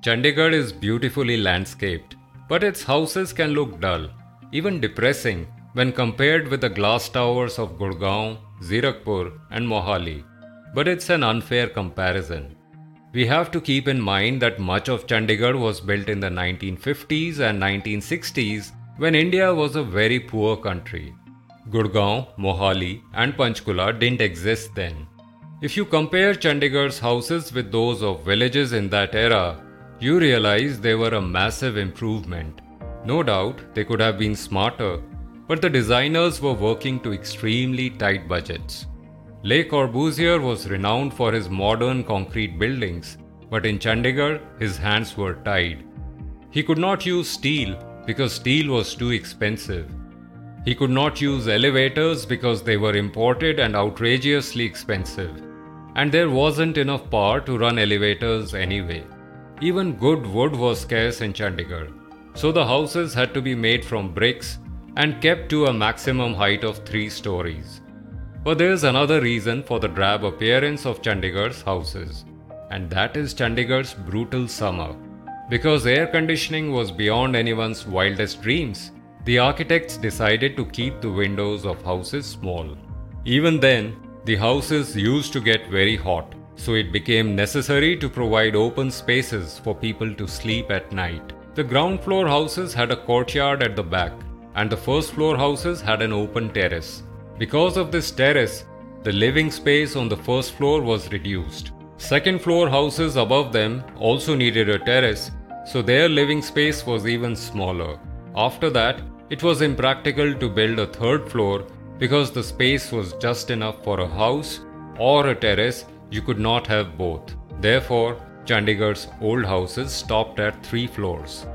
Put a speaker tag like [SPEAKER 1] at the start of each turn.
[SPEAKER 1] Chandigarh is beautifully landscaped, but its houses can look dull, even depressing when compared with the glass towers of Gurgaon, Zirakpur, and Mohali. But it's an unfair comparison. We have to keep in mind that much of Chandigarh was built in the 1950s and 1960s when India was a very poor country. Gurgaon, Mohali, and Panchkula didn't exist then. If you compare Chandigarh's houses with those of villages in that era, you realize they were a massive improvement. No doubt they could have been smarter, but the designers were working to extremely tight budgets. Le Corbusier was renowned for his modern concrete buildings, but in Chandigarh his hands were tied. He could not use steel because steel was too expensive. He could not use elevators because they were imported and outrageously expensive. And there wasn't enough power to run elevators anyway. Even good wood was scarce in Chandigarh, so the houses had to be made from bricks and kept to a maximum height of 3 stories. But there is another reason for the drab appearance of Chandigarh's houses, and that is Chandigarh's brutal summer. Because air conditioning was beyond anyone's wildest dreams, the architects decided to keep the windows of houses small. Even then, the houses used to get very hot, so it became necessary to provide open spaces for people to sleep at night. The ground floor houses had a courtyard at the back, and the first floor houses had an open terrace. Because of this terrace, the living space on the first floor was reduced. Second floor houses above them also needed a terrace, so their living space was even smaller. After that, it was impractical to build a third floor because the space was just enough for a house or a terrace you could not have both. Therefore, Chandigarh's old houses stopped at three floors.